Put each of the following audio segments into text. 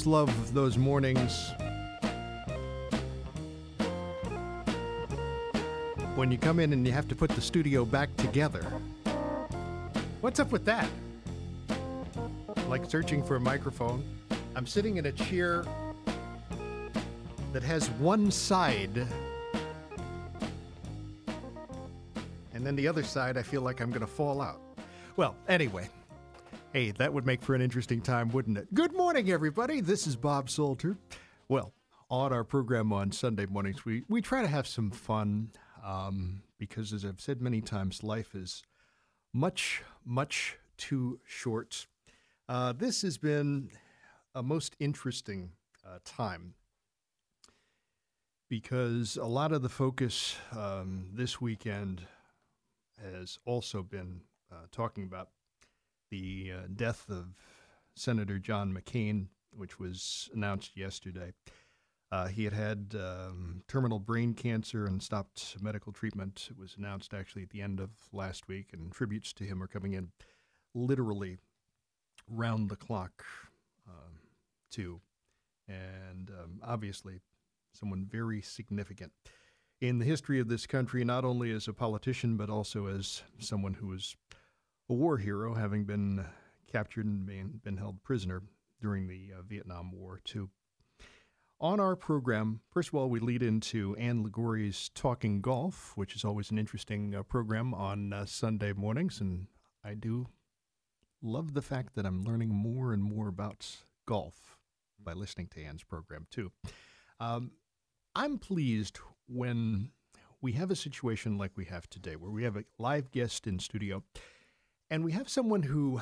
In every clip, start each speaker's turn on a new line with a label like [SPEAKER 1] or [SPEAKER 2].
[SPEAKER 1] Always love those mornings when you come in and you have to put the studio back together. What's up with that? Like searching for a microphone. I'm sitting in a chair that has one side and then the other side I feel like I'm going to fall out. Well, anyway, hey, that would make for an interesting time, wouldn't it? Good morning, everybody. This is Bob Salter. Well, on our program on Sunday mornings, we, we try to have some fun um, because, as I've said many times, life is much, much too short. Uh, this has been a most interesting uh, time because a lot of the focus um, this weekend has also been uh, talking about the uh, death of Senator John McCain, which was announced yesterday. Uh, he had had um, terminal brain cancer and stopped medical treatment. It was announced actually at the end of last week, and tributes to him are coming in literally round the clock, um, too. And um, obviously, someone very significant in the history of this country, not only as a politician, but also as someone who was a war hero, having been captured and been, been held prisoner during the uh, Vietnam War, too. On our program, first of all, we lead into Ann Liguori's Talking Golf, which is always an interesting uh, program on uh, Sunday mornings. And I do love the fact that I'm learning more and more about golf by listening to Ann's program, too. Um, I'm pleased when we have a situation like we have today, where we have a live guest in studio, and we have someone who,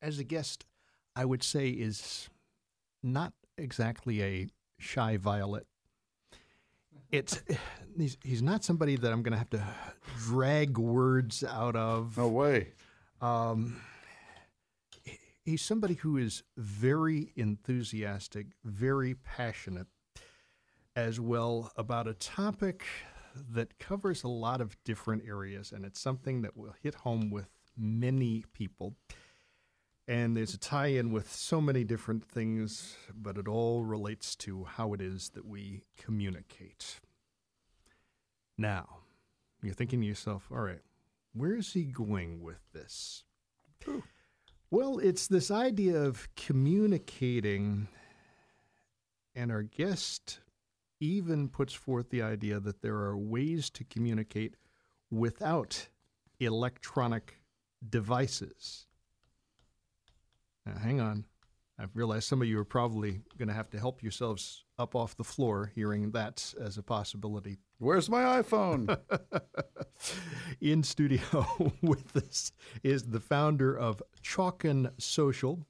[SPEAKER 1] as a guest, I would say is not exactly a shy violet. It's he's, he's not somebody that I'm going to have to drag words out of.
[SPEAKER 2] No way.
[SPEAKER 1] Um, he's somebody who is very enthusiastic, very passionate, as well about a topic that covers a lot of different areas, and it's something that will hit home with many people. And there's a tie in with so many different things, but it all relates to how it is that we communicate. Now, you're thinking to yourself, all right, where is he going with this? Well, it's this idea of communicating, and our guest even puts forth the idea that there are ways to communicate without electronic devices. Now, hang on. I've realized some of you are probably going to have to help yourselves up off the floor hearing that as a possibility.
[SPEAKER 2] Where's my iPhone?
[SPEAKER 1] In studio with us is the founder of Chalkin Social.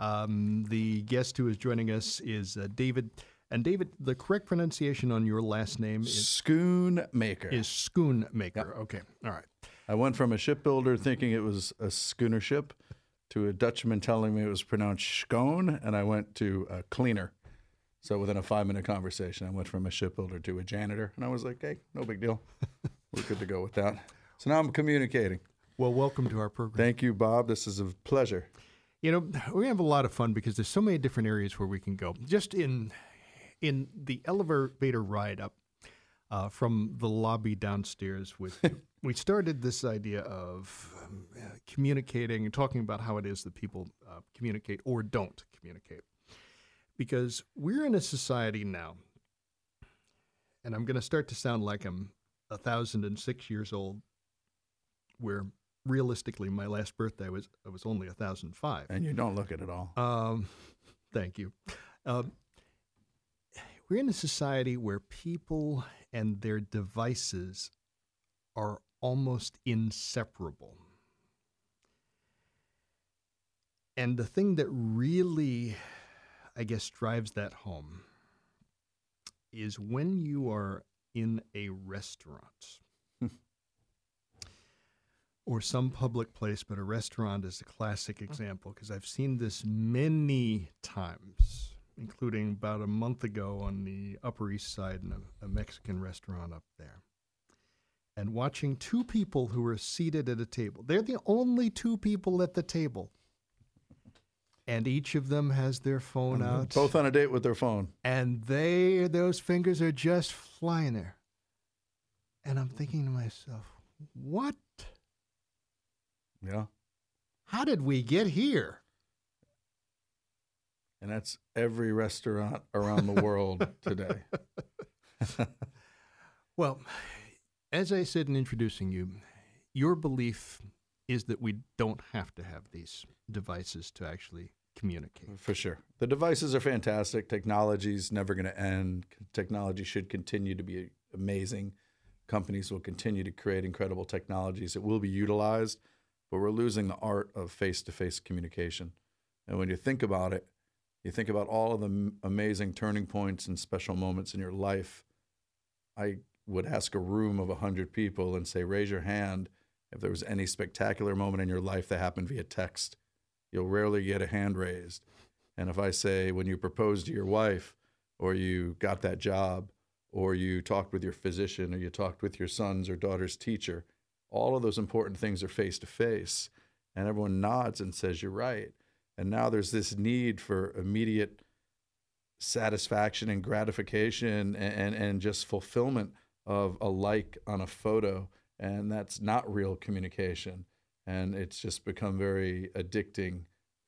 [SPEAKER 1] Um, the guest who is joining us is uh, David. And David, the correct pronunciation on your last name is,
[SPEAKER 2] Schoon maker.
[SPEAKER 1] is Schoonmaker. Okay, all right.
[SPEAKER 2] I went from a shipbuilder thinking it was a schooner ship to a Dutchman telling me it was pronounced scone, and I went to a cleaner. So within a five minute conversation, I went from a shipbuilder to a janitor, and I was like, hey, no big deal. We're good to go with that. So now I'm communicating.
[SPEAKER 1] Well, welcome to our program.
[SPEAKER 2] Thank you, Bob. This is a pleasure.
[SPEAKER 1] You know, we have a lot of fun because there's so many different areas where we can go. Just in in the elevator ride up uh, from the lobby downstairs with you, we started this idea of um, uh, communicating and talking about how it is that people uh, communicate or don't communicate. Because we're in a society now, and I'm going to start to sound like I'm a thousand and six years old, where realistically my last birthday was I was only a thousand five.
[SPEAKER 2] And you don't look it at all.
[SPEAKER 1] Um, thank you. Um, we're in a society where people and their devices are almost inseparable. And the thing that really, I guess, drives that home is when you are in a restaurant. Or some public place, but a restaurant is a classic mm. example because I've seen this many times, including about a month ago on the Upper East Side in a, a Mexican restaurant up there. And watching two people who are seated at a table. They're the only two people at the table. And each of them has their phone uh-huh. out.
[SPEAKER 2] Both on a date with their phone.
[SPEAKER 1] And they those fingers are just flying there. And I'm thinking to myself, what
[SPEAKER 2] Yeah.
[SPEAKER 1] How did we get here?
[SPEAKER 2] And that's every restaurant around the world today.
[SPEAKER 1] Well, as I said in introducing you, your belief is that we don't have to have these devices to actually communicate.
[SPEAKER 2] For sure. The devices are fantastic. Technology's never going to end. Technology should continue to be amazing. Companies will continue to create incredible technologies. It will be utilized, but we're losing the art of face to face communication. And when you think about it, you think about all of the amazing turning points and special moments in your life. I would ask a room of 100 people and say, raise your hand if there was any spectacular moment in your life that happened via text. You'll rarely get a hand raised. And if I say, when you proposed to your wife, or you got that job, or you talked with your physician, or you talked with your son's or daughter's teacher, all of those important things are face to face. And everyone nods and says, You're right. And now there's this need for immediate satisfaction and gratification and, and, and just fulfillment of a like on a photo. And that's not real communication. And it's just become very addicting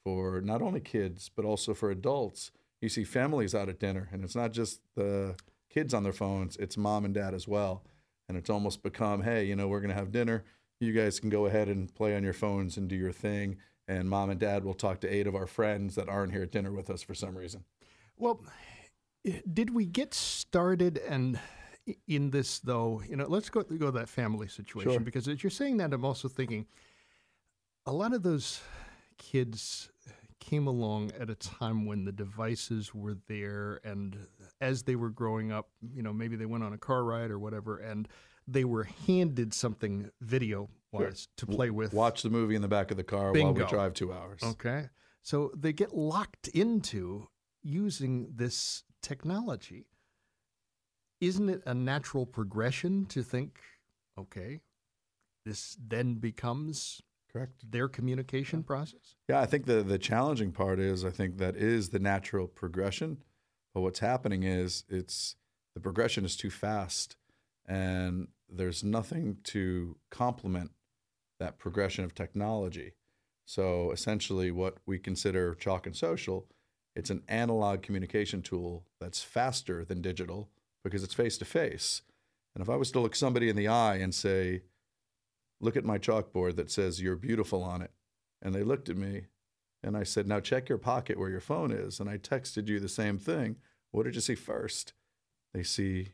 [SPEAKER 2] for not only kids, but also for adults. You see families out at dinner, and it's not just the kids on their phones, it's mom and dad as well. And it's almost become, hey, you know, we're going to have dinner. You guys can go ahead and play on your phones and do your thing. And mom and dad will talk to eight of our friends that aren't here at dinner with us for some reason.
[SPEAKER 1] Well, did we get started and in this though? You know, let's go go to that family situation
[SPEAKER 2] Sure.
[SPEAKER 1] because as you're saying that, I'm also thinking a lot of those kids came along at a time when the devices were there, and as they were growing up, you know, maybe they went on a car ride or whatever, and they were handed something video wise to play with.
[SPEAKER 2] Watch the movie in the back of the car while we drive two hours.
[SPEAKER 1] Okay. So they get locked into using this technology. Isn't it a natural progression to think, okay, this then becomes
[SPEAKER 2] Correct.
[SPEAKER 1] their communication process?
[SPEAKER 2] Yeah, I think the the challenging part is I think that is the natural progression, but what's happening is it's the progression is too fast, and there's nothing to complement that progression of technology. So essentially, what we consider chalk and social, it's an analog communication tool that's faster than digital because it's face to face. And if I was to look somebody in the eye and say, "Look at my chalkboard that says you're beautiful on it," and they looked at me and I said, Now check your pocket where your phone is. And I texted you the same thing. What did you see first? They see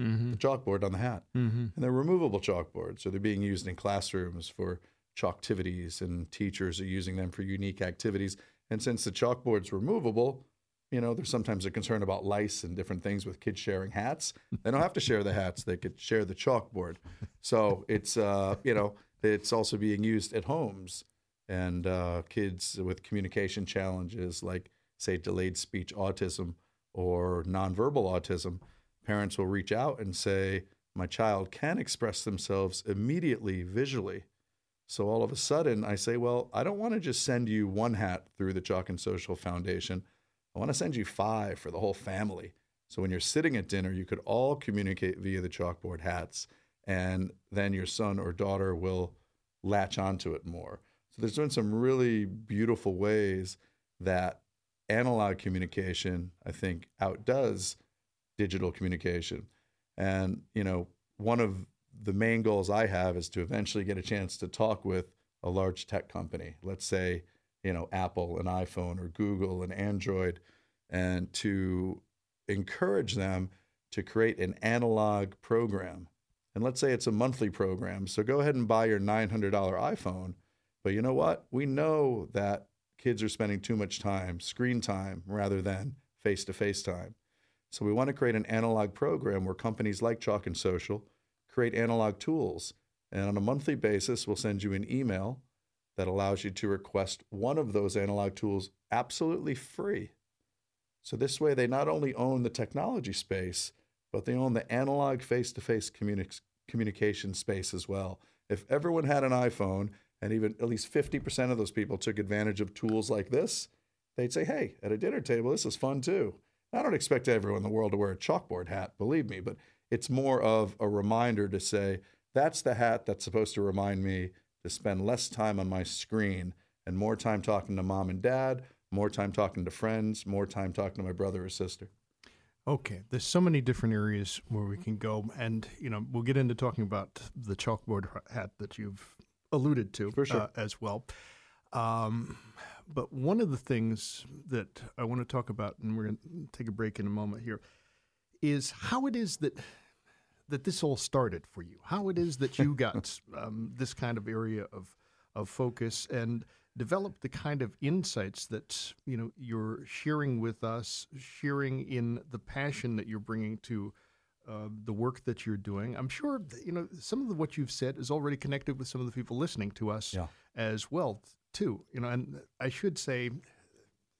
[SPEAKER 1] Mm-hmm.
[SPEAKER 2] the chalkboard on the hat.
[SPEAKER 1] Mm-hmm.
[SPEAKER 2] And they're removable chalkboards. So they're being used in classrooms for chalktivities, and teachers are using them for unique activities. And since the chalkboard's removable, you know, there's sometimes a concern about lice and different things with kids sharing hats. They don't have to share the hats; they could share the chalkboard. So it's, uh, you know, it's also being used at homes, and uh, kids with communication challenges, like say delayed speech autism or nonverbal autism, parents will reach out and say, "My child can express themselves immediately visually." So all of a sudden, I say, well, I don't want to just send you one hat through the Chalk and Social Foundation. I want to send you five for the whole family. So when you're sitting at dinner, you could all communicate via the chalkboard hats, and then your son or daughter will latch onto it more. So there's been some really beautiful ways that analog communication, I think, outdoes digital communication. And, you know, one of the main goals I have is to eventually get a chance to talk with a large tech company, let's say, you know, Apple and iPhone or Google and Android, and to encourage them to create an analog program. And let's say it's a monthly program. So go ahead and buy your $900 iPhone. But you know what? We know that kids are spending too much time, screen time, rather than face to face time. So we want to create an analog program where companies like Chalk and Social create analog tools. And on a monthly basis, we'll send you an email that allows you to request one of those analog tools absolutely free. So this way, they not only own the technology space, but they own the analog face to face communication space as well. If everyone had an iPhone and even at least 50% of those people took advantage of tools like this, they'd say, hey, at a dinner table, this is fun too. I don't expect everyone in the world to wear a chalkboard hat, believe me, but it's more of a reminder to say, that's the hat that's supposed to remind me to spend less time on my screen and more time talking to mom and dad, more time talking to friends, more time talking to my brother or sister.
[SPEAKER 1] Okay, there's so many different areas where we can go, and you know we'll get into talking about the chalkboard hat that you've alluded to
[SPEAKER 2] sure.
[SPEAKER 1] uh, as well. Um, but one of the things that I want to talk about, and we're going to take a break in a moment here, is how it is that that this all started for you. How it is that you got um, this kind of area of of focus and developed the kind of insights that you know you're sharing with us, sharing in the passion that you're bringing to uh, the work that you're doing. I'm sure you know some of the, what you've said is already connected with some of the people listening to us
[SPEAKER 2] yeah.
[SPEAKER 1] as well too. You know, and I should say,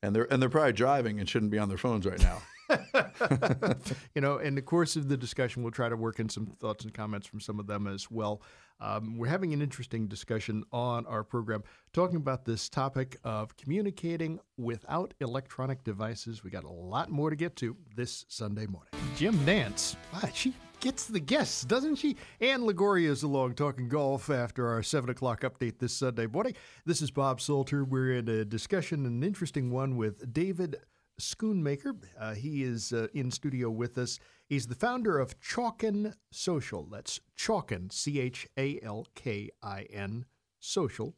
[SPEAKER 2] and they're and they're probably driving and shouldn't be on their phones right now.
[SPEAKER 1] you know, in the course of the discussion, we'll try to work in some thoughts and comments from some of them as well. Um, we're having an interesting discussion on our program talking about this topic of communicating without electronic devices. We got a lot more to get to this Sunday morning. Jim Nantz, ah, she gets the guests, doesn't she? Ann Liguori is along talking golf after our 7 o'clock update this Sunday morning. This is Bob Salter. We're in a discussion, an interesting one with David Schoonmaker. Uh, he is uh, in studio with us. He's the founder of Chalkin Social. That's Chalkin, C H A L K I N, Social.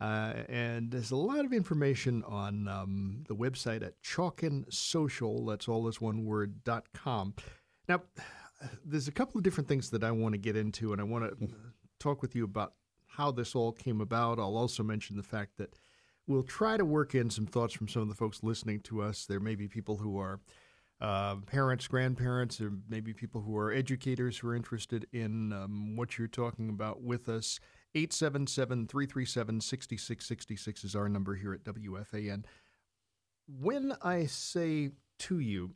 [SPEAKER 1] Uh, and there's a lot of information on um, the website at Chalkin Social. That's all this one word, dot com. Now, there's a couple of different things that I want to get into, and I want to talk with you about how this all came about. I'll also mention the fact that we'll try to work in some thoughts from some of the folks listening to us. There may be people who are uh, parents, grandparents, or maybe people who are educators who are interested in um, what you're talking about with us. 877 337 6666 is our number here at WFAN. When I say to you,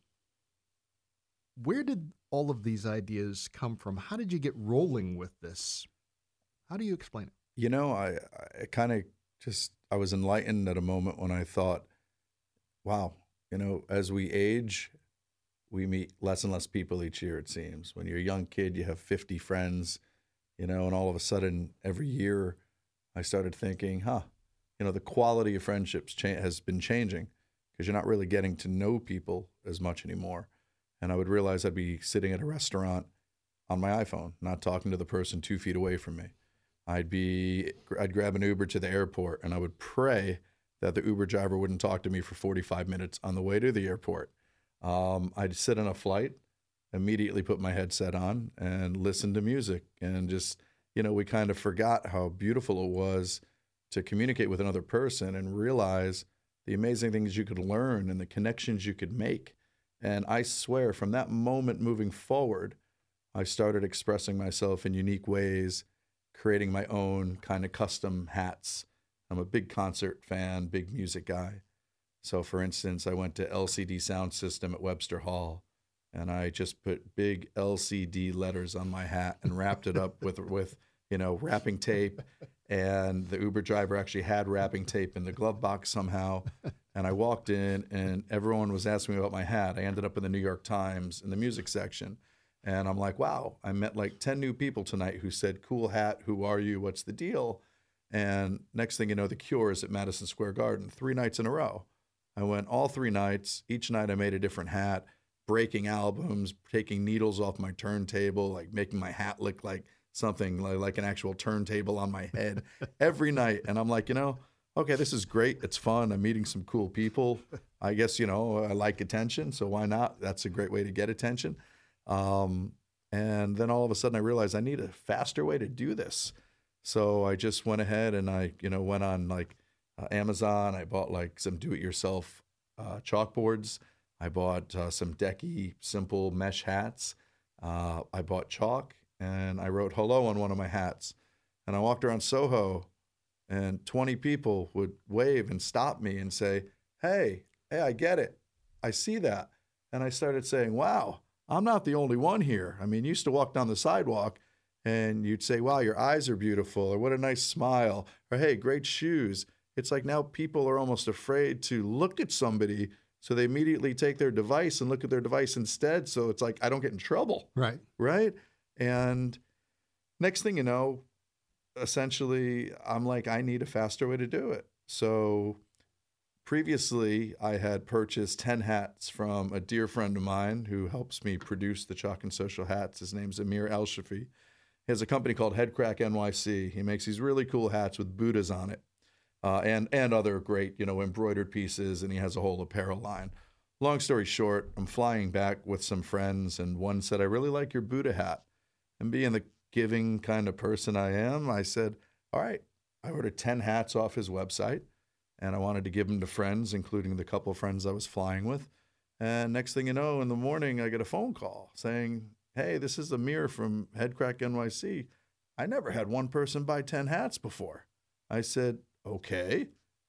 [SPEAKER 1] where did all of these ideas come from? How did you get rolling with this? How do you explain it?
[SPEAKER 2] You know, I, I kind of just I was enlightened at a moment when I thought, wow, you know, as we age, we meet less and less people each year, it seems. When you're a young kid, you have 50 friends, you know, and all of a sudden, every year, I started thinking, huh, you know, the quality of friendships cha- has been changing because you're not really getting to know people as much anymore. And I would realize I'd be sitting at a restaurant on my iPhone, not talking to the person two feet away from me. I'd be I'd grab an Uber to the airport and I would pray that the Uber driver wouldn't talk to me for 45 minutes on the way to the airport. Um, I'd sit on a flight, immediately put my headset on and listen to music and just you know we kind of forgot how beautiful it was to communicate with another person and realize the amazing things you could learn and the connections you could make. And I swear from that moment moving forward, I started expressing myself in unique ways creating my own kind of custom hats. I'm a big concert fan, big music guy. So, for instance, I went to LCD Sound System at Webster Hall, and I just put big LCD letters on my hat and wrapped it up with with you know wrapping tape. And the Uber driver actually had wrapping tape in the glove box somehow. And I walked in, and everyone was asking me about my hat. I ended up in the New York Times in the music section. And I'm like, wow, I met like 10 new people tonight who said, cool hat, who are you, what's the deal? And next thing you know, the cure is at Madison Square Garden three nights in a row. I went all three nights. Each night I made a different hat, breaking albums, taking needles off my turntable, like making my hat look like something like, like an actual turntable on my head every night. And I'm like, you know, okay, this is great. It's fun. I'm meeting some cool people. I guess, you know, I like attention. So why not? That's a great way to get attention. Um, and then all of a sudden I realized I need a faster way to do this. So I just went ahead and I, you know, went on like uh, Amazon. I bought like some do it yourself uh, chalkboards. I bought uh, some decky, simple mesh hats. Uh, I bought chalk and I wrote hello on one of my hats. And I walked around Soho and 20 people would wave and stop me and say, Hey, hey, I get it. I see that. And I started saying, Wow, I'm not the only one here. I mean, you used to walk down the sidewalk and you'd say, Wow, your eyes are beautiful, or what a nice smile, or hey, great shoes. It's like now people are almost afraid to look at somebody. So they immediately take their device and look at their device instead. So it's like, I don't get in trouble.
[SPEAKER 1] Right.
[SPEAKER 2] Right. And next thing you know, essentially, I'm like, I need a faster way to do it. So previously, I had purchased 10 hats from a dear friend of mine who helps me produce the Chalk and Social hats. His name's Amir El Shafi. He has a company called Headcrack NYC. He makes these really cool hats with Buddhas on it. Uh, and and other great you know embroidered pieces, and he has a whole apparel line. Long story short, I'm flying back with some friends, and one said, "I really like your Buddha hat." And being the giving kind of person I am, I said, "All right." I ordered ten hats off his website, and I wanted to give them to friends, including the couple of friends I was flying with. And next thing you know, in the morning, I get a phone call saying, "Hey, this is Amir from Headcrack NYC. I never had one person buy ten hats before." I said, okay.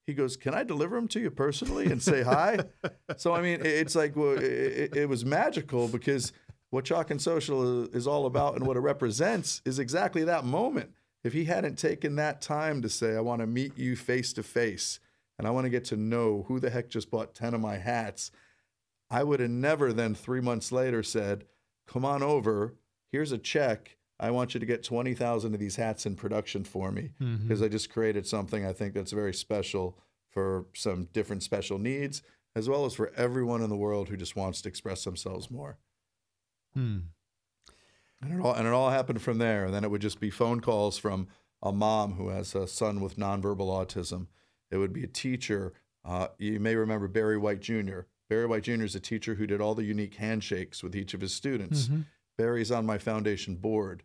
[SPEAKER 2] He goes, can I deliver them to you personally and say hi? so I mean, it's like well, it, it, was magical because what Chalk and Social is all about and what it represents is exactly that moment. If he hadn't taken that time to say, I want to meet you face to face and I want to get to know who the heck just bought 10 of my hats, I would have never then three months later said, come on over, here's a check I want you to get 20,000 of these hats in production for me because mm-hmm. I just created something I think that's very special for some different special needs, as well as for everyone in the world who just wants to express themselves more.
[SPEAKER 1] Hmm.
[SPEAKER 2] And, it all, and it all happened from there. And then it would just be phone calls from a mom who has a son with nonverbal autism. It would be a teacher. Uh, you may remember Barry White Jr. Barry White Jr. is a teacher who did all the unique handshakes with each of his students. Mm-hmm. Barry's on my foundation board.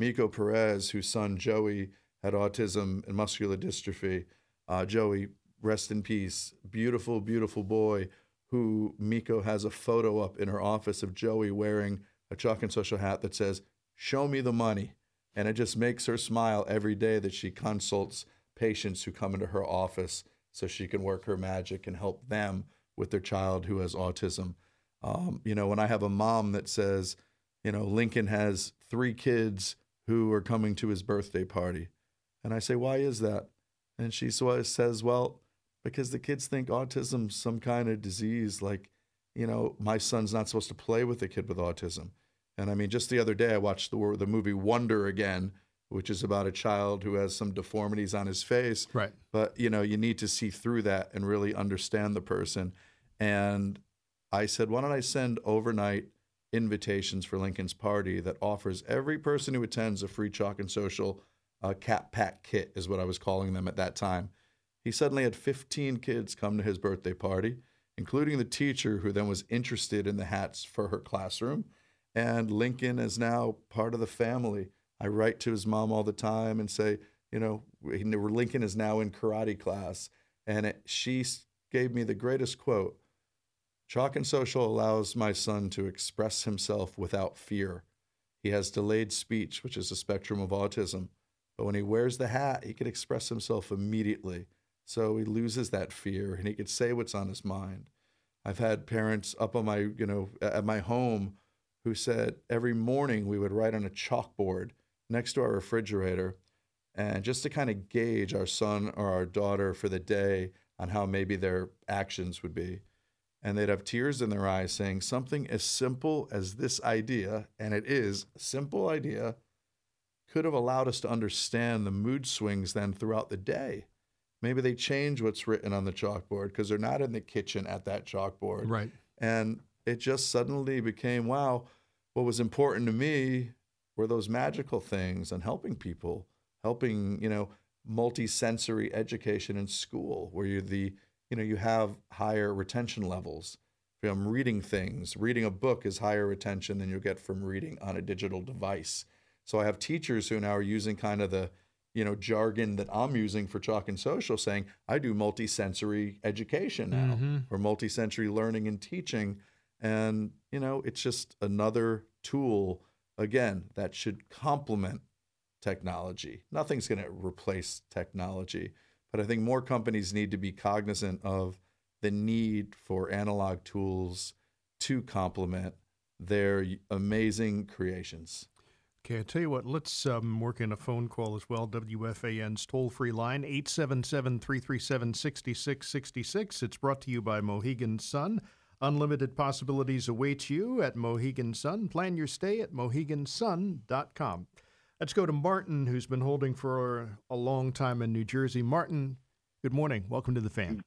[SPEAKER 2] Mieko Perez, whose son Joey had autism and muscular dystrophy. Uh, Joey, rest in peace. Beautiful, beautiful boy who Mieko has a photo up in her office of Joey wearing a chalk and social hat that says, Show me the money. And it just makes her smile every day that she consults patients who come into her office so she can work her magic and help them with their child who has autism. Um, you know, when I have a mom that says, you know, Lincoln has three kids who are coming to his birthday party. And I say, why is that? And she says, well, because the kids think autism's some kind of disease. Like, you know, my son's not supposed to play with a kid with autism. And I mean, just the other day, I watched the, the movie Wonder again, which is about a child who has some deformities on his face.
[SPEAKER 1] Right.
[SPEAKER 2] But, you know, you need to see through that and really understand the person. And I said, why don't I send overnight invitations for Lincoln's party that offers every person who attends a free chalk and social uh, cat pack kit, is what I was calling them at that time. He suddenly had 15 kids come to his birthday party, including the teacher who then was interested in the hats for her classroom. And Lincoln is now part of the family. I write to his mom all the time and say, you know, Lincoln is now in karate class. And it, she gave me the greatest quote Chalk and Social allows my son to express himself without fear. He has delayed speech, which is a spectrum of autism, but when he wears the hat, he can express himself immediately. So he loses that fear and he can say what's on his mind. I've had parents up on my, you know, at my home who said every morning we would write on a chalkboard next to our refrigerator and just to kind of gauge our son or our daughter for the day on how maybe their actions would be and they'd have tears in their eyes saying something as simple as this idea, and it is a simple idea, could have allowed us to understand the mood swings then throughout the day. Maybe they change what's written on the chalkboard because they're not in the kitchen at that chalkboard.
[SPEAKER 1] Right.
[SPEAKER 2] And it just suddenly became wow, what was important to me were those magical things and helping people, helping, you know, multi-sensory education in school where you the you know you have higher retention levels from reading things. Reading a book is higher retention than you'll get from reading on a digital device. So i have teachers who now are using kind of the you know jargon that i'm using for chalk and social saying i do multi-sensory education now
[SPEAKER 1] Mm-hmm.
[SPEAKER 2] or multi-sensory learning and teaching. And you know it's just another tool again that should complement technology. Nothing's going to replace technology, but I think more companies need to be cognizant of the need for analog tools to complement their amazing creations.
[SPEAKER 1] Okay, I tell you what, let's um, work in a phone call as well. WFAN's toll free line, 877 337 6666. It's brought to you by Mohegan Sun. Unlimited possibilities await you at Mohegan Sun. Plan your stay at mohegansun.com. Let's go to Martin, who's been holding for a long time in New Jersey. Martin, good morning. Welcome to the fan.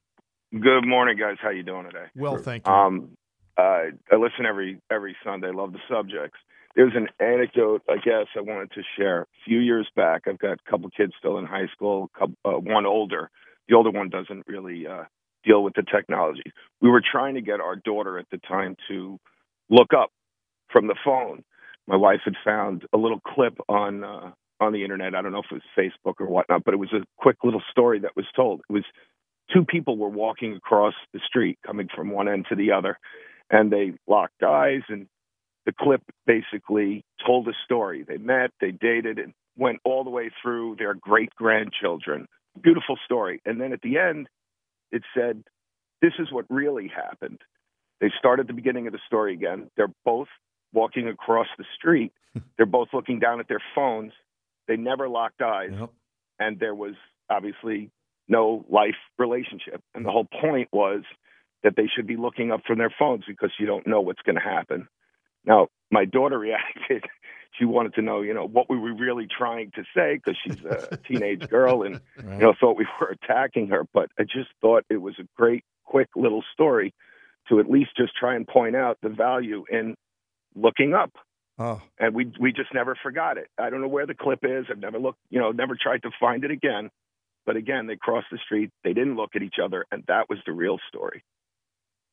[SPEAKER 3] Good morning, guys. How you doing today?
[SPEAKER 1] Well, thank you.
[SPEAKER 3] Um, uh, I listen every every Sunday. Love the subjects. There's an anecdote, I guess, I wanted to share. A few years back, I've got a couple kids still in high school. Couple, uh, one older. The older one doesn't really uh, deal with the technology. We were trying to get our daughter at the time to look up from the phone. My wife had found a little clip on uh, on the internet. I don't know if it was Facebook or whatnot, but it was a quick little story that was told. It was two people were walking across the street, coming from one end to the other, and they locked eyes. And the clip basically told a story. They met, they dated, and went all the way through their great grandchildren. Beautiful story. And then at the end, it said, "This is what really happened." They start at the beginning of the story again. They're both walking across the street. They're both looking down at their phones. They never locked eyes
[SPEAKER 2] Yep.
[SPEAKER 3] and there was obviously no life relationship. And the whole point was that they should be looking up from their phones because you don't know what's going to happen. Now, my daughter reacted. She wanted to know, you know, what we were really trying to say because she's a teenage girl and,
[SPEAKER 2] Right.
[SPEAKER 3] you know, thought we were attacking her. But I just thought it was a great, quick little story to at least just try and point out the value in looking up
[SPEAKER 2] oh,
[SPEAKER 3] and we we just never forgot it. I don't know where the clip is. I've never looked, you know, never tried to find it again. But again, they crossed the street. They didn't look at each other, and that was the real story.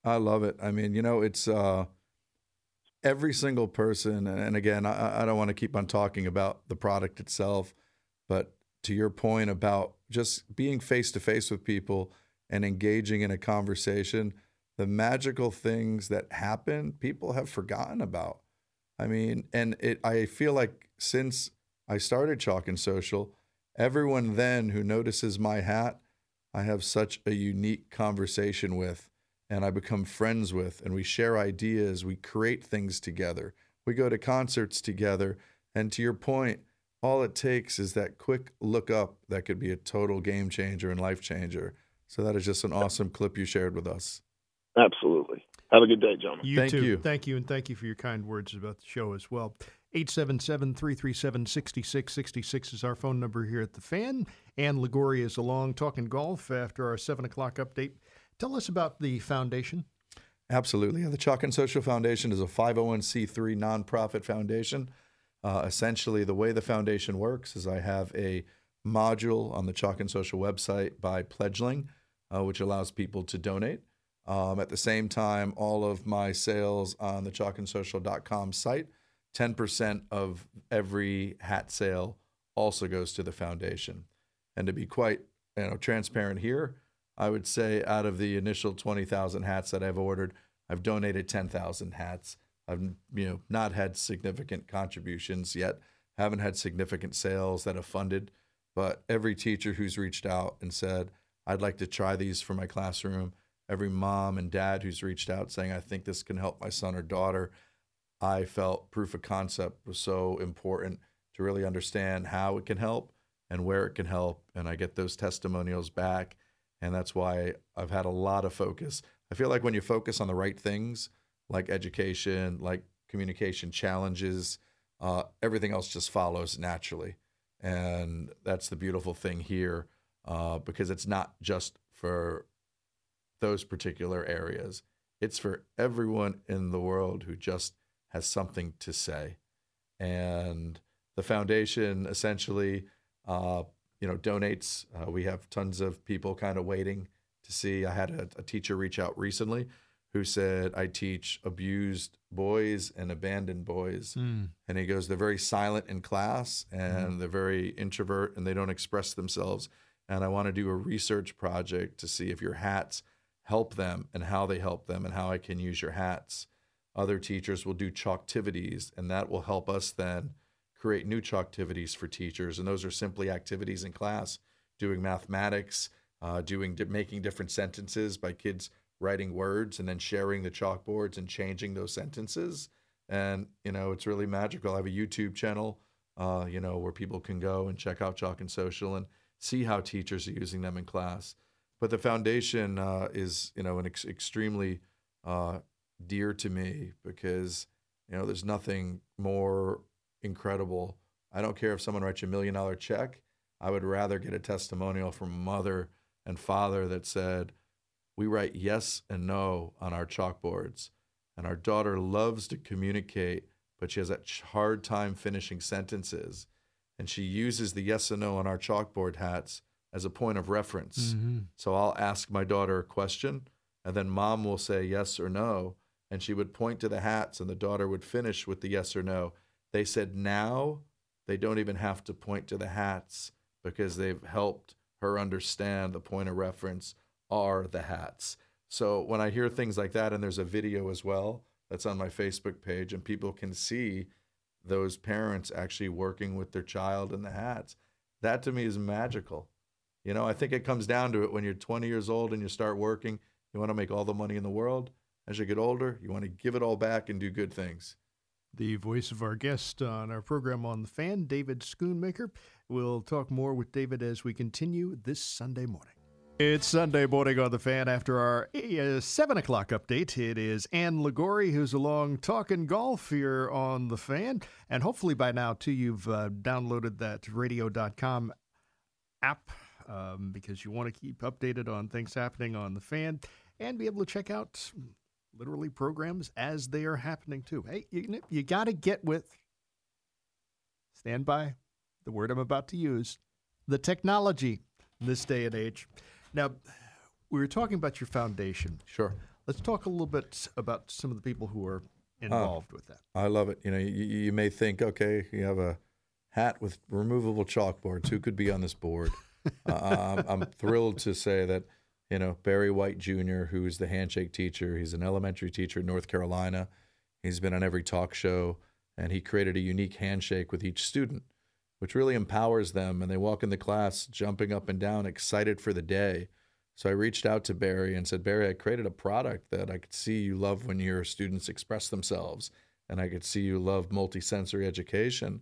[SPEAKER 2] I love it. I mean, you know, it's uh, every single person, and again, I, I don't want to keep on talking about the product itself, but to your point about just being face to face with people and engaging in a conversation, the magical things that happen, people have forgotten about. I mean, and it, I feel like since I started Chalk and Social, everyone then who notices my hat, I have such a unique conversation with and I become friends with, and we share ideas, we create things together, we go to concerts together. And to your point, all it takes is that quick look up that could be a total game changer and life changer. So that is just an awesome clip you shared with us.
[SPEAKER 3] Absolutely. Have a good day, gentlemen.
[SPEAKER 1] You
[SPEAKER 2] Thank
[SPEAKER 1] too.
[SPEAKER 2] you.
[SPEAKER 1] Thank you, and thank you for your kind words about the show as well. 877 337 6666 is our phone number here at the fan. Ann Liguori is along talking golf after our 7 o'clock update. Tell us about the foundation.
[SPEAKER 2] Absolutely. The Chalk and Social Foundation is a 501c3 nonprofit foundation. Uh, essentially, the way the foundation works is I have a module on the Chalk and Social website by Pledgeling, uh, which allows people to donate. Um, at the same time, all of my sales on the chalkandsocial.com site, 10% of every hat sale also goes to the foundation. And to be quite you know, transparent here, I would say out of the initial 20,000 hats that I've ordered, I've donated 10,000 hats. I've you know not had significant contributions yet. Haven't had significant sales that have funded, but every teacher who's reached out and said, "I'd like to try these for my classroom," every mom and dad who's reached out saying, "I think this can help my son or daughter," I felt proof of concept was so important to really understand how it can help and where it can help, and I get those testimonials back and that's why I've had a lot of focus. I feel like when you focus on the right things, like education, like communication challenges, uh, everything else just follows naturally, and that's the beautiful thing here, uh, because it's not just for those particular areas. It's for everyone in the world who just has something to say, and the foundation essentially, uh, you know, donates. Uh, we have tons of people kind of waiting to see. I had a, a teacher reach out recently who said, I teach abused boys and abandoned boys.
[SPEAKER 1] Mm.
[SPEAKER 2] And he goes, they're very silent in class and they're very introvert and they don't express themselves. And I want to do a research project to see if your hats help them and how they help them and how I can use your hats. Other teachers will do chalktivities, and that will help us then create new chalktivities for teachers. And those are simply activities in class, doing mathematics, uh, doing making different sentences by kids writing words and then sharing the chalkboards and changing those sentences. And you know, it's really magical. I have a YouTube channel, uh, you know, where people can go and check out Chalk and Social and see how teachers are using them in class. But the foundation uh, is, you know, an ex- extremely uh, dear to me because, you know, there's nothing more incredible. I don't care if someone writes you a million dollar check. I would rather get a testimonial from mother and father that said, we write yes and no on our chalkboards. And our daughter loves to communicate, but she has a hard time finishing sentences. And she uses the yes and no on our chalkboard hats as a point of reference.
[SPEAKER 1] Mm-hmm.
[SPEAKER 2] So I'll ask my daughter a question, and then mom will say yes or no. And she would point to the hats, and the daughter would finish with the yes or no. They said now they don't even have to point to the hats because they've helped her understand the point of reference are the hats. So when I hear things like that, and there's a video as well that's on my Facebook page, and people can see those parents actually working with their child in the hats, that to me is magical. You know, I think it comes down to it when you're 20 years old and you start working, you want to make all the money in the world. As you get older, you want to give it all back and do good things.
[SPEAKER 1] The voice of our guest on our program on the fan, David Schoonmaker. We'll talk more with David as we continue this Sunday morning. It's Sunday morning on the fan after our uh, 7 o'clock update. It is Ann Liguori who's along talking golf here on the fan. And hopefully by now, too, you've uh, downloaded that radio.com app um, because you want to keep updated on things happening on the fan and be able to check out literally programs as they are happening too. Hey, you, you got to get with, stand by the word I'm about to use, the technology in this day and age. Now, we were talking about your foundation.
[SPEAKER 2] Sure.
[SPEAKER 1] Let's talk a little bit about some of the people who are involved with that.
[SPEAKER 2] I love it. You know, you, you may think, okay, you have a hat with removable chalkboards. Who could be on this board? uh, I'm, I'm thrilled to say that, you know, Barry White Jr., who is the handshake teacher, he's an elementary teacher in North Carolina. He's been on every talk show, and he created a unique handshake with each student, which really empowers them. And they walk in the class jumping up and down, excited for the day. So I reached out to Barry and said, Barry, I created a product that I could see you love when your students express themselves, and I could see you love multisensory education.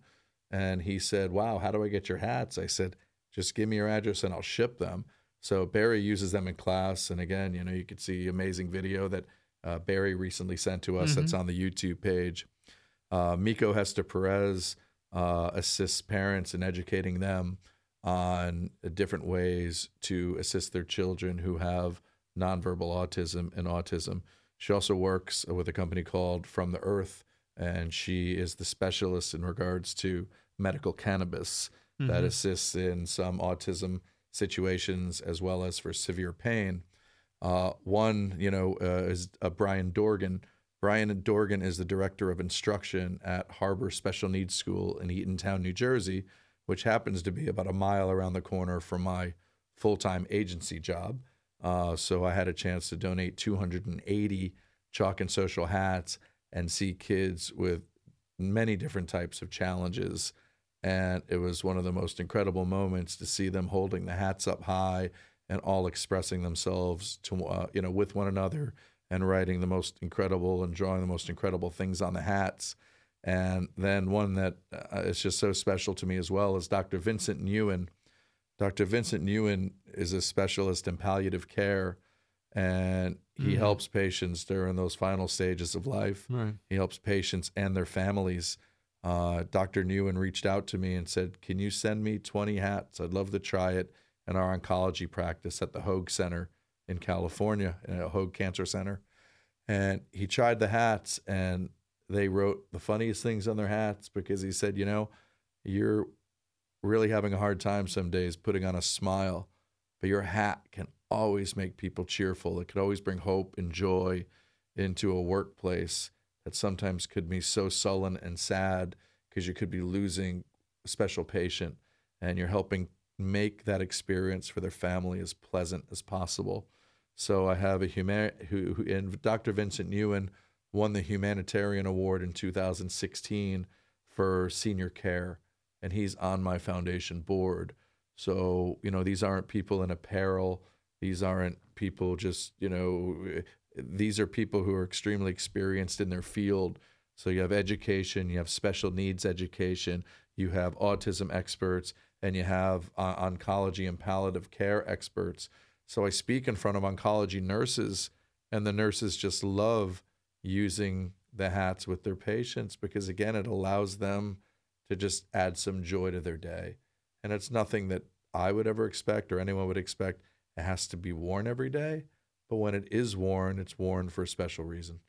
[SPEAKER 2] And he said, Wow, how do I get your hats? I said, Just give me your address and I'll ship them. So Barry uses them in class. And again, you know, you could see amazing video that uh, Barry recently sent to us that's on the YouTube page. Uh, Mieko Hester Perez uh, assists parents in educating them on different ways to assist their children who have nonverbal autism and autism. She also works with a company called From the Earth, and she is the specialist in regards to medical cannabis that assists in some autism situations as well as for severe pain. Uh, one, you know, uh, is uh, Brian Dorgan. Brian Dorgan is the director of instruction at Harbor Special Needs School in Eatontown, New Jersey, which happens to be about a mile around the corner from my full time agency job. Uh, so I had a chance to donate 280 chalk and social hats and see kids with many different types of challenges. And it was one of the most incredible moments to see them holding the hats up high and all expressing themselves to uh, you know with one another and writing the most incredible and drawing the most incredible things on the hats. And then one that uh, is just so special to me as well is Dr. Vincent Nguyen. Dr. Vincent Nguyen is a specialist in palliative care, and he
[SPEAKER 1] Mhm.
[SPEAKER 2] helps patients during those final stages of life.
[SPEAKER 1] Right.
[SPEAKER 2] He helps patients and their families. Uh, Dr. Nguyen reached out to me and said, Can you send me 20 hats? I'd love to try it in our oncology practice at the Hoag Center in California, at Hoag Cancer Center. And he tried the hats and they wrote the funniest things on their hats because he said, You know, you're really having a hard time some days putting on a smile, but your hat can always make people cheerful. It could always bring hope and joy into a workplace that sometimes could be so sullen and sad because you could be losing a special patient and you're helping make that experience for their family as pleasant as possible. So I have a human who, who and Dr. Vincent Nguyen won the humanitarian award in 2016 for senior care and he's on my foundation board. So, you know, these aren't people in apparel. These aren't people just, you know, these are people who are extremely experienced in their field. So you have education, you have special needs education, you have autism experts, and you have uh, oncology and palliative care experts. So I speak in front of oncology nurses, and the nurses just love using the hats with their patients because, again, it allows them to just add some joy to their day. And it's nothing that I would ever expect or anyone would expect. It has to be worn every day. But when it is worn, it's worn for a special reason.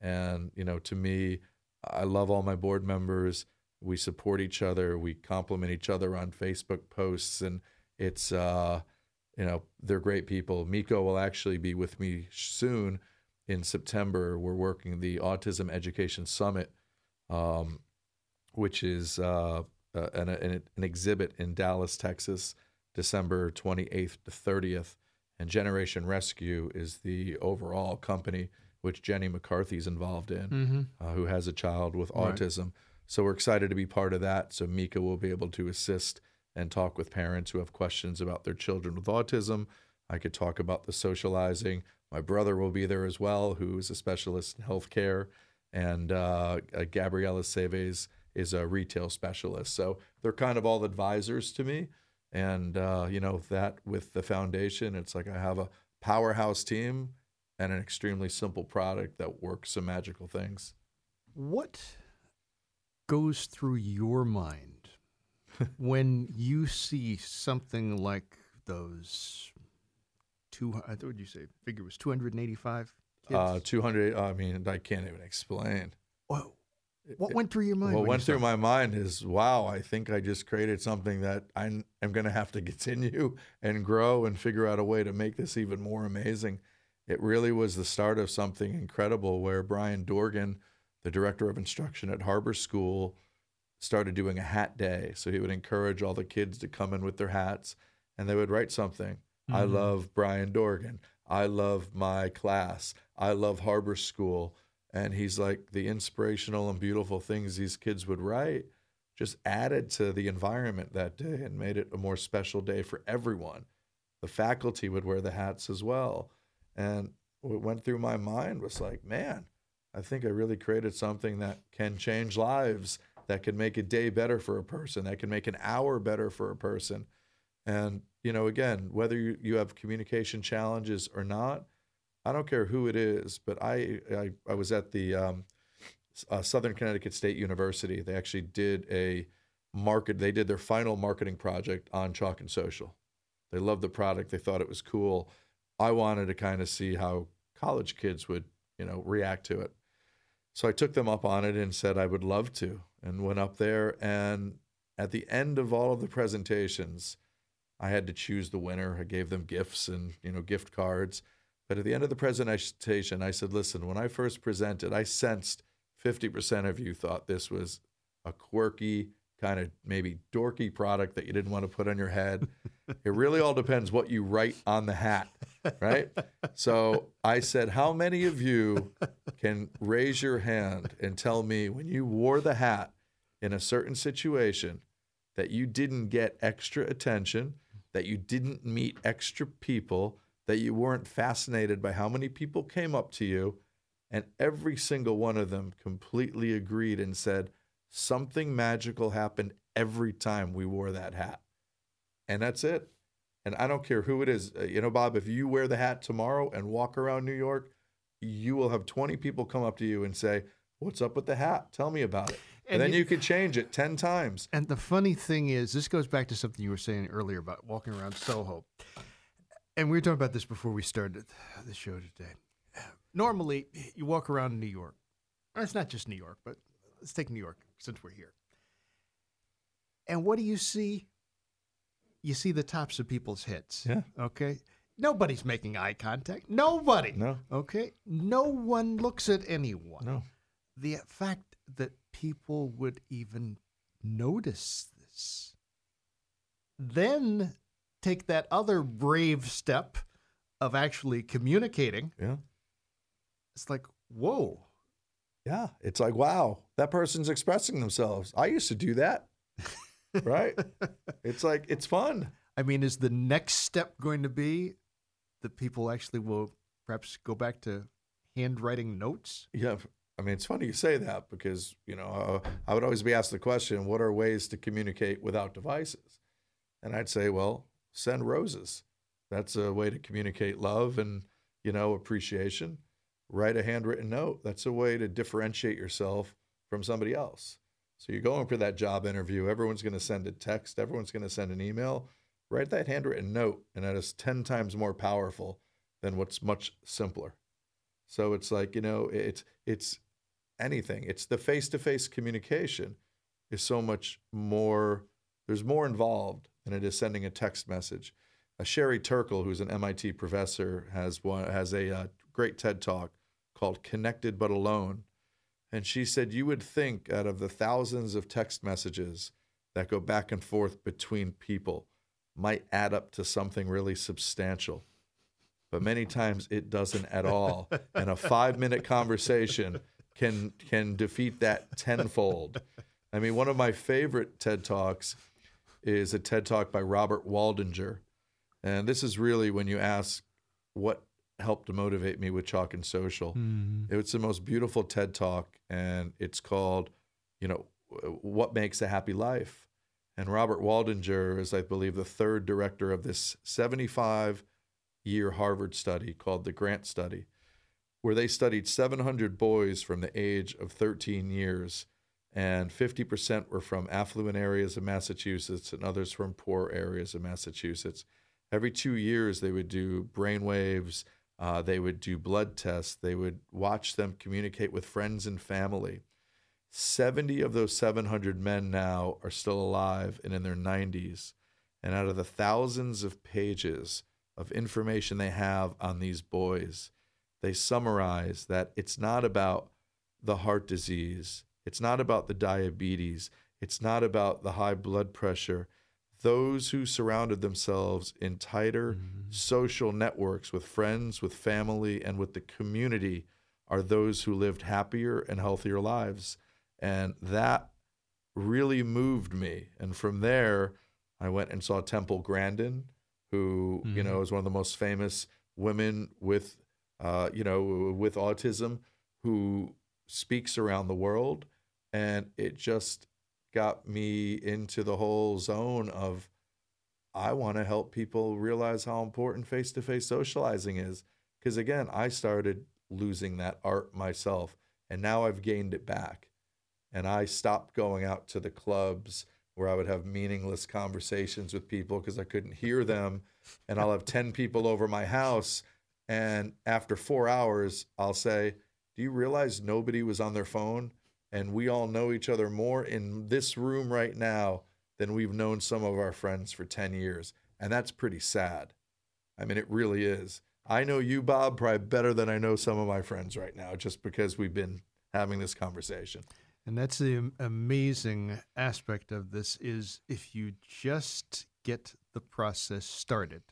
[SPEAKER 2] And, you know, to me, I love all my board members. We support each other. We compliment each other on Facebook posts. And it's, uh, you know, they're great people. Mieko will actually be with me soon in September. We're working the Autism Education Summit, um, which is uh, uh, an, an, an exhibit in Dallas, Texas, December 28th to 30th. And Generation Rescue is the overall company which Jenny McCarthy's involved in,
[SPEAKER 1] Mm-hmm.
[SPEAKER 2] uh, who has a child with
[SPEAKER 1] Right.
[SPEAKER 2] autism. So we're excited to be part of that. So Mieko will be able to assist and talk with parents who have questions about their children with autism. I could talk about the socializing. My brother will be there as well, who is a specialist in healthcare, and uh, uh, Gabriella Seves is a retail specialist. So they're kind of all advisors to me. And uh, you know that with the foundation, it's like I have a powerhouse team and an extremely simple product that works some magical things.
[SPEAKER 1] What goes through your mind when you see something like those two? I thought you say figure was two hundred and eighty-five.
[SPEAKER 2] Uh, 200, I mean, I can't even explain.
[SPEAKER 1] Whoa. What went through your mind?
[SPEAKER 2] What went through my mind is, wow, I think I just created something that I am going to have to continue and grow and figure out a way to make this even more amazing. It really was the start of something incredible where Brian Dorgan, the director of instruction at Harbor School, started doing a hat day. So he would encourage all the kids to come in with their hats and they would write something. I
[SPEAKER 1] Mhm.
[SPEAKER 2] love Brian Dorgan. I love my class. I love Harbor School. And he's like, the inspirational and beautiful things these kids would write just added to the environment that day and made it a more special day for everyone. The faculty would wear the hats as well. And what went through my mind was like, man, I think I really created something that can change lives, that can make a day better for a person, that can make an hour better for a person. And, you know, again, whether you, you have communication challenges or not, I don't care who it is, but I, I, I was at the um, uh, Southern Connecticut State University. They actually did a market, they did their final marketing project on Chalkin Social. They loved the product, they thought it was cool. I wanted to kind of see how college kids would, you know, react to it. So I took them up on it and said I would love to, and went up there. And at the end of all of the presentations, I had to choose the winner. I gave them gifts and you know gift cards. But at the end of the presentation, I said, "Listen, when I first presented, I sensed 50% of you thought this was a quirky, kind of maybe dorky product that you didn't want to put on your head. it really all depends what you write on the hat, right? So I said, How many of you can raise your hand and tell me when you wore the hat in a certain situation that you didn't get extra attention, that you didn't meet extra people, that you weren't fascinated by how many people came up to you? And every single one of them completely agreed and said, something magical happened every time we wore that hat. And that's it. And I don't care who it is. Uh, You know, Bob, if you wear the hat tomorrow and walk around New York, you will have 20 people come up to you and say, What's up with the hat? Tell me about it. And,
[SPEAKER 1] And
[SPEAKER 2] then
[SPEAKER 1] you-
[SPEAKER 2] you could change it 10 times.
[SPEAKER 1] And the funny thing is, this goes back to something you were saying earlier about walking around Soho. And we were talking about this before we started the show today. Normally, you walk around New York. Or it's not just New York, but let's take New York since we're here. And what do you see? You see the tops of people's heads.
[SPEAKER 2] Yeah.
[SPEAKER 1] Okay. Nobody's making eye contact. Nobody.
[SPEAKER 2] No.
[SPEAKER 1] Okay. No one looks at anyone.
[SPEAKER 2] No.
[SPEAKER 1] The fact that people would even notice this, then take that other brave step of actually communicating.
[SPEAKER 2] Yeah.
[SPEAKER 1] It's like, whoa.
[SPEAKER 2] Yeah. It's like, wow, that person's expressing themselves. I used to do that. right? It's like, it's fun.
[SPEAKER 1] I mean, is the next step going to be that people actually will perhaps go back to handwriting notes?
[SPEAKER 2] Yeah. I mean, it's funny you say that because, you know, uh, I would always be asked the question, what are ways to communicate without devices? And I'd say, well, send roses. That's a way to communicate love and, you know, appreciation. Write a handwritten note. That's a way to differentiate yourself from somebody else. So you're going for that job interview. Everyone's going to send a text, everyone's going to send an email. Write that handwritten note, and that is 10 times more powerful than what's much simpler. So it's like, you know, it's it's anything. It's the face-to-face communication is so much more there's more involved than it is sending a text message. Uh, Sherry Turkle, who's an MIT professor, has one has a uh, great TED talk called "Connected but Alone," and she said you would think out of the thousands of text messages that go back and forth between people might add up to something really substantial, but many times it doesn't at all. and a five-minute conversation can can defeat that tenfold. I mean, one of my favorite TED talks is a TED talk by Robert Waldinger. And this is really when you ask what helped to motivate me with Chalkin Social. Mm-hmm. It's the most beautiful TED talk, and it's called, you know, What Makes a Happy Life. And Robert Waldinger is, I believe, the third director of this 75 year Harvard study called the Grant Study, where they studied 700 boys from the age of 13 years and 50% were from affluent areas of Massachusetts and others from poor areas of Massachusetts. Every two years, they would do brain waves, uh, they would do blood tests, they would watch them communicate with friends and family. 70 of those 700 men now are still alive and in their 90s. And out of the thousands of pages of information they have on these boys, they summarize that it's not about the heart disease, it's not about the diabetes. It's not about the high blood pressure. Those who surrounded themselves in tighter social networks with friends, with family, and with the community are those who lived happier and healthier lives. And that really moved me. And from there, I went and saw Temple Grandin, who, you know, is one of the most famous women with, uh, you know, with autism who speaks around the world. And it just got me into the whole zone of I want to help people realize how important face to face socializing is. Because again, I started losing that art myself, and now I've gained it back. And I stopped going out to the clubs where I would have meaningless conversations with people because I couldn't hear them. And I'll have 10 people over my house. And after four hours, I'll say, Do you realize nobody was on their phone? And we all know each other more in this room right now than we've known some of our friends for 10 years. And that's pretty sad. I mean, it really is. I know you, Bob, probably better than I know some of my friends right now, just because we've been having this conversation.
[SPEAKER 1] And that's the amazing aspect of this is if you just get the process started,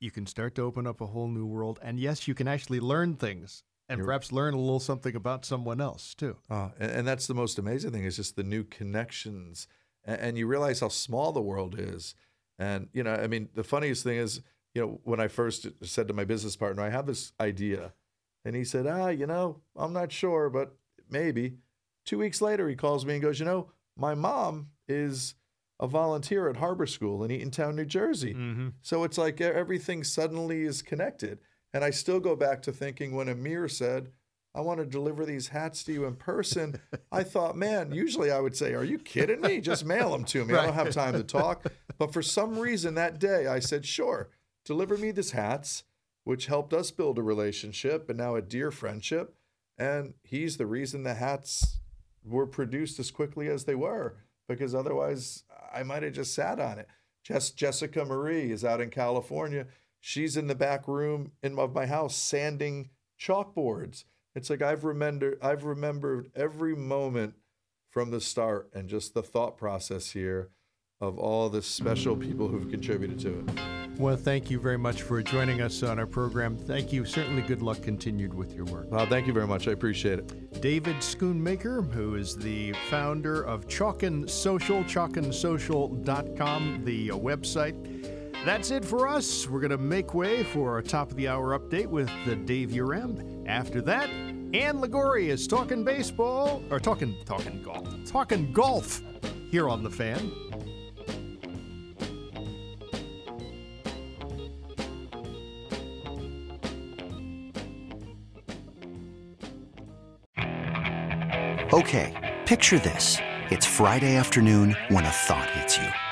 [SPEAKER 1] you can start to open up a whole new world. And yes, you can actually learn things and
[SPEAKER 2] You're-
[SPEAKER 1] perhaps learn a little something about someone else too.
[SPEAKER 2] Uh, and, and that's the most amazing thing is just the new connections, and, and you realize how small the world is. And you know, I mean, the funniest thing is, you know, when I first said to my business partner, I have this idea, and he said, ah, you know, I'm not sure, but maybe. Two weeks later, he calls me and goes, you know, my mom is a volunteer at Harbor School in Eatontown, New Jersey. So it's like everything suddenly is connected. And I still go back to thinking when Amir said, I want to deliver these hats to you in person. I thought, man, usually I would say, Are you kidding me? Just mail them to me. I don't have time to talk. But for some reason that day, I said, Sure, deliver me these hats, which helped us build a relationship and now a dear friendship. And he's the reason the hats were produced as quickly as they were because otherwise I might have just sat on it. Jess, Jessica Marie is out in California. She's in the back room in of my house sanding chalkboards. It's like I've remembered I've remembered every moment from the start and just the thought process here of all the special people who've contributed to it.
[SPEAKER 1] Well, thank you very much for joining us on our program. Thank you. Certainly good luck continued with your work.
[SPEAKER 2] Well, thank you very much. I appreciate it.
[SPEAKER 1] David Schoonmaker, who is the founder of Chalkin Social, chalkinsocial.com, the uh, website. That's it for us. We're going to make way for our top of the hour update with the Dave Urem. After that, Ann Liguori is talking baseball, or talking talking golf, talking golf here on the Fan.
[SPEAKER 4] Okay, picture this. It's Friday afternoon when a thought hits you.